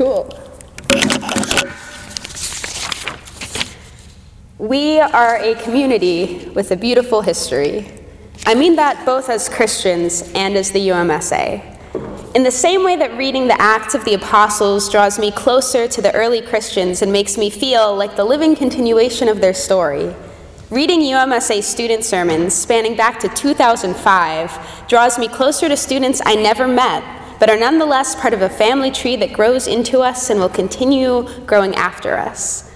Cool. We are a community with a beautiful history. I mean that both as Christians and as the UMSA. In the same way that reading the Acts of the Apostles draws me closer to the early Christians and makes me feel like the living continuation of their story, reading UMSA student sermons spanning back to 2005 draws me closer to students I never met, but are nonetheless part of a family tree that grows into us and will continue growing after us.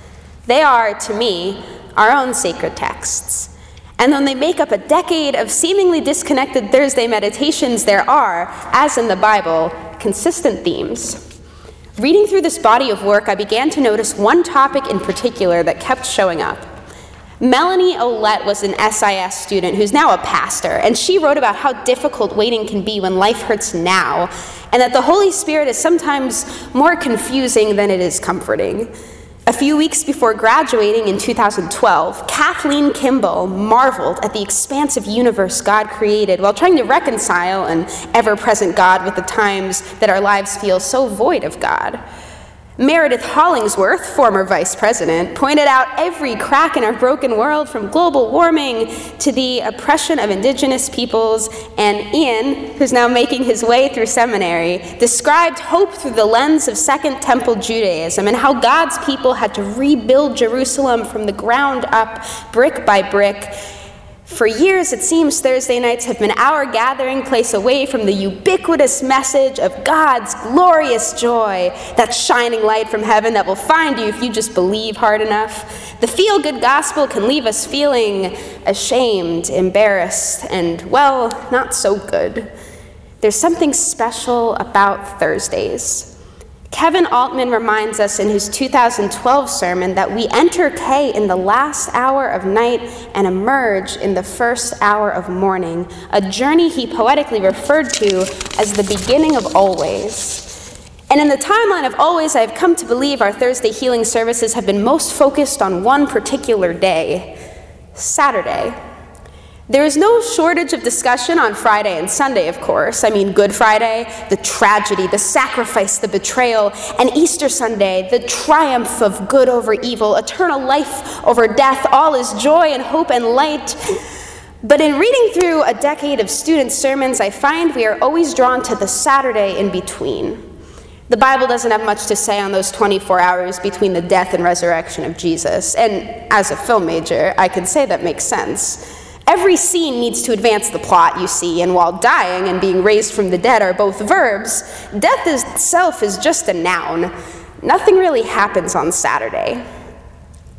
They are, to me, our own sacred texts. And when they make up a decade of seemingly disconnected Thursday meditations, there are, as in the Bible, consistent themes. Reading through this body of work, I began to notice one topic in particular that kept showing up. Melanie Olette was an SIS student who's now a pastor, and she wrote about how difficult waiting can be when life hurts now, and that the Holy Spirit is sometimes more confusing than it is comforting. A few weeks before graduating in 2012, Kathleen Kimball marveled at the expansive universe God created while trying to reconcile an ever present God with the times that our lives feel so void of God. Meredith Hollingsworth, former vice president, pointed out every crack in our broken world from global warming to the oppression of indigenous peoples. And Ian, who's now making his way through seminary, described hope through the lens of Second Temple Judaism and how God's people had to rebuild Jerusalem from the ground up, brick by brick for years, it seems Thursday nights have been our gathering place away from the ubiquitous message of God's glorious joy, that shining light from heaven that will find you if you just believe hard enough. The feel good gospel can leave us feeling ashamed, embarrassed, and, well, not so good. There's something special about Thursdays. Kevin Altman reminds us in his 2012 sermon that we enter Kay in the last hour of night and emerge in the first hour of morning, a journey he poetically referred to as the beginning of always. And in the timeline of always, I have come to believe our Thursday healing services have been most focused on one particular day Saturday. There is no shortage of discussion on Friday and Sunday, of course. I mean, Good Friday, the tragedy, the sacrifice, the betrayal, and Easter Sunday, the triumph of good over evil, eternal life over death, all is joy and hope and light. But in reading through a decade of student sermons, I find we are always drawn to the Saturday in between. The Bible doesn't have much to say on those 24 hours between the death and resurrection of Jesus. And as a film major, I can say that makes sense. Every scene needs to advance the plot, you see, and while dying and being raised from the dead are both verbs, death itself is just a noun. Nothing really happens on Saturday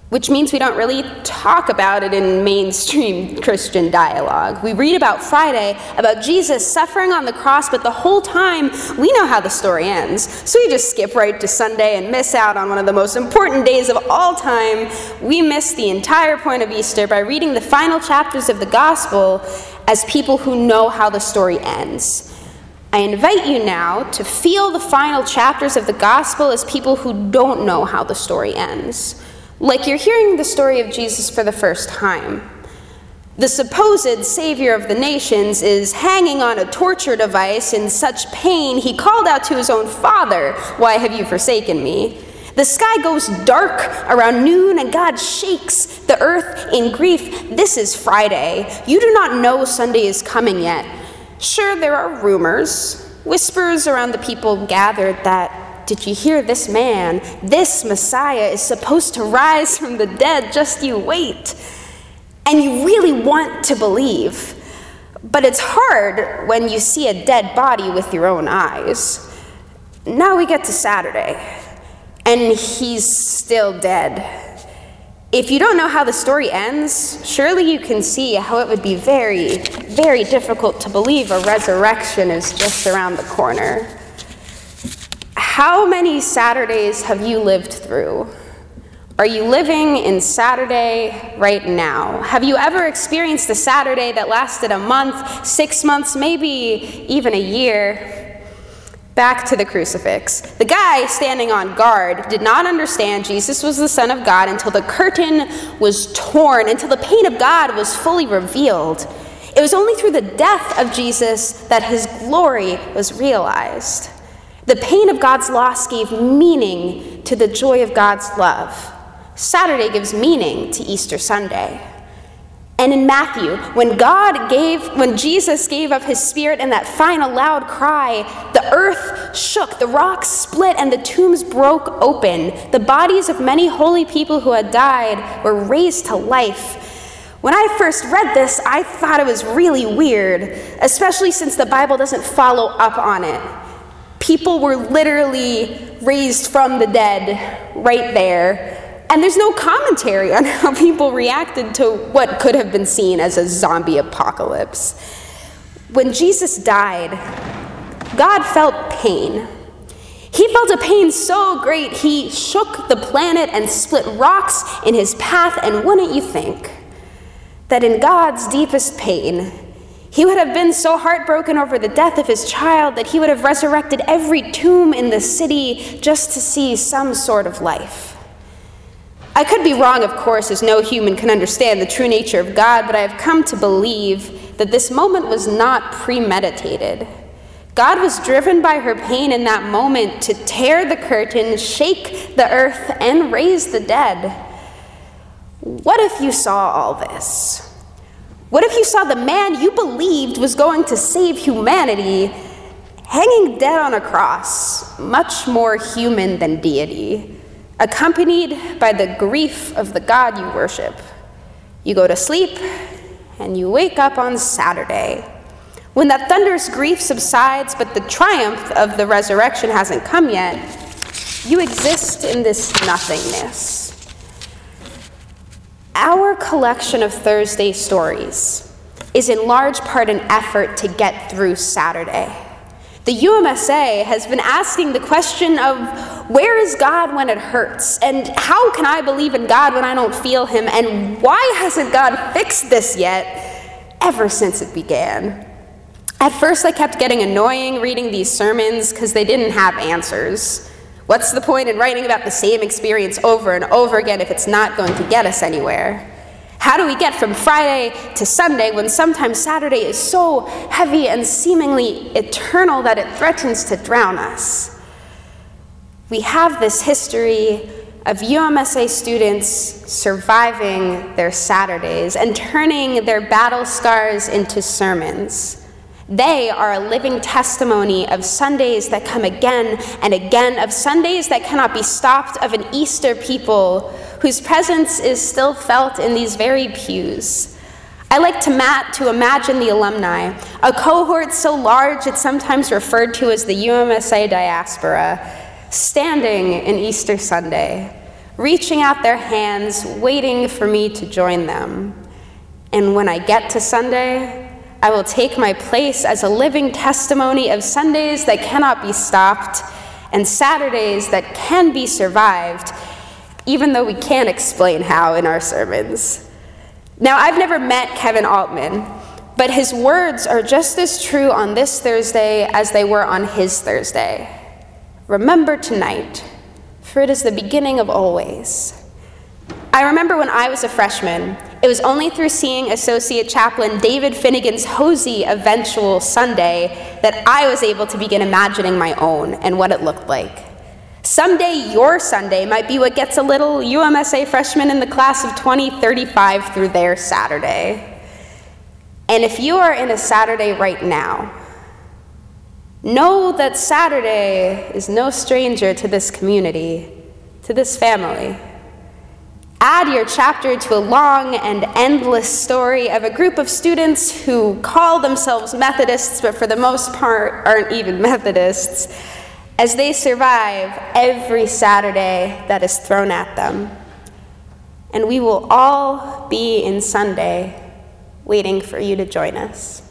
which means we don't really talk about it in mainstream Christian dialogue. We read about Friday, about Jesus suffering on the cross, but the whole time we know how the story ends. So we just skip right to Sunday and miss out on one of the most important days of all time. We miss the entire point of Easter by reading the final chapters of the gospel as people who know how the story ends. I invite you now to feel the final chapters of the gospel as people who don't know how the story ends. Like you're hearing the story of Jesus for the first time. The supposed savior of the nations is hanging on a torture device in such pain he called out to his own father, Why have you forsaken me? The sky goes dark around noon and God shakes the earth in grief. This is Friday. You do not know Sunday is coming yet. Sure, there are rumors, whispers around the people gathered that did you hear this man? This Messiah is supposed to rise from the dead. Just you wait. And you really want to believe. But it's hard when you see a dead body with your own eyes. Now we get to Saturday, and he's still dead. If you don't know how the story ends, surely you can see how it would be very, very difficult to believe a resurrection is just around the corner. How many Saturdays have you lived through? Are you living in Saturday right now? Have you ever experienced a Saturday that lasted a month, six months, maybe even a year? Back to the crucifix. The guy standing on guard did not understand Jesus was the Son of God until the curtain was torn, until the pain of God was fully revealed. It was only through the death of Jesus that his glory was realized. The pain of God's loss gave meaning to the joy of God's love. Saturday gives meaning to Easter Sunday. And in Matthew, when God gave, when Jesus gave up his spirit in that final loud cry, the earth shook, the rocks split, and the tombs broke open. The bodies of many holy people who had died were raised to life. When I first read this, I thought it was really weird, especially since the Bible doesn't follow up on it. People were literally raised from the dead right there. And there's no commentary on how people reacted to what could have been seen as a zombie apocalypse. When Jesus died, God felt pain. He felt a pain so great he shook the planet and split rocks in his path, and wouldn't you think that in God's deepest pain, he would have been so heartbroken over the death of his child that he would have resurrected every tomb in the city just to see some sort of life. I could be wrong, of course, as no human can understand the true nature of God, but I have come to believe that this moment was not premeditated. God was driven by her pain in that moment to tear the curtain, shake the earth, and raise the dead. What if you saw all this? What if you saw the man you believed was going to save humanity hanging dead on a cross, much more human than deity? accompanied by the grief of the God you worship. You go to sleep and you wake up on Saturday. When that thunderous grief subsides, but the triumph of the resurrection hasn't come yet, you exist in this nothingness. Our collection of Thursday stories is in large part an effort to get through Saturday. The UMSA has been asking the question of where is God when it hurts? And how can I believe in God when I don't feel Him? And why hasn't God fixed this yet ever since it began? At first, I kept getting annoying reading these sermons because they didn't have answers. What's the point in writing about the same experience over and over again if it's not going to get us anywhere? How do we get from Friday to Sunday when sometimes Saturday is so heavy and seemingly eternal that it threatens to drown us? We have this history of UMSA students surviving their Saturdays and turning their battle scars into sermons. They are a living testimony of Sundays that come again and again, of Sundays that cannot be stopped, of an Easter people whose presence is still felt in these very pews. I like to, mat, to imagine the alumni, a cohort so large it's sometimes referred to as the UMSA diaspora, standing in Easter Sunday, reaching out their hands, waiting for me to join them. And when I get to Sunday, I will take my place as a living testimony of Sundays that cannot be stopped and Saturdays that can be survived, even though we can't explain how in our sermons. Now, I've never met Kevin Altman, but his words are just as true on this Thursday as they were on his Thursday. Remember tonight, for it is the beginning of always. I remember when I was a freshman, it was only through seeing Associate Chaplain David Finnegan-Hosey's Eventual Sunday that I was able to begin imagining my own and what it looked like. Someday your Sunday might be what gets a little UMSA freshman in the class of 2035 through their Saturday. And if you are in a Saturday right now, know that Saturday is no stranger to this community, to this family. Add your chapter to a long and endless story of a group of students who call themselves Methodists, but for the most part aren't even Methodists, as they survive every Saturday that is thrown at them. And we will all be in Sunday waiting for you to join us.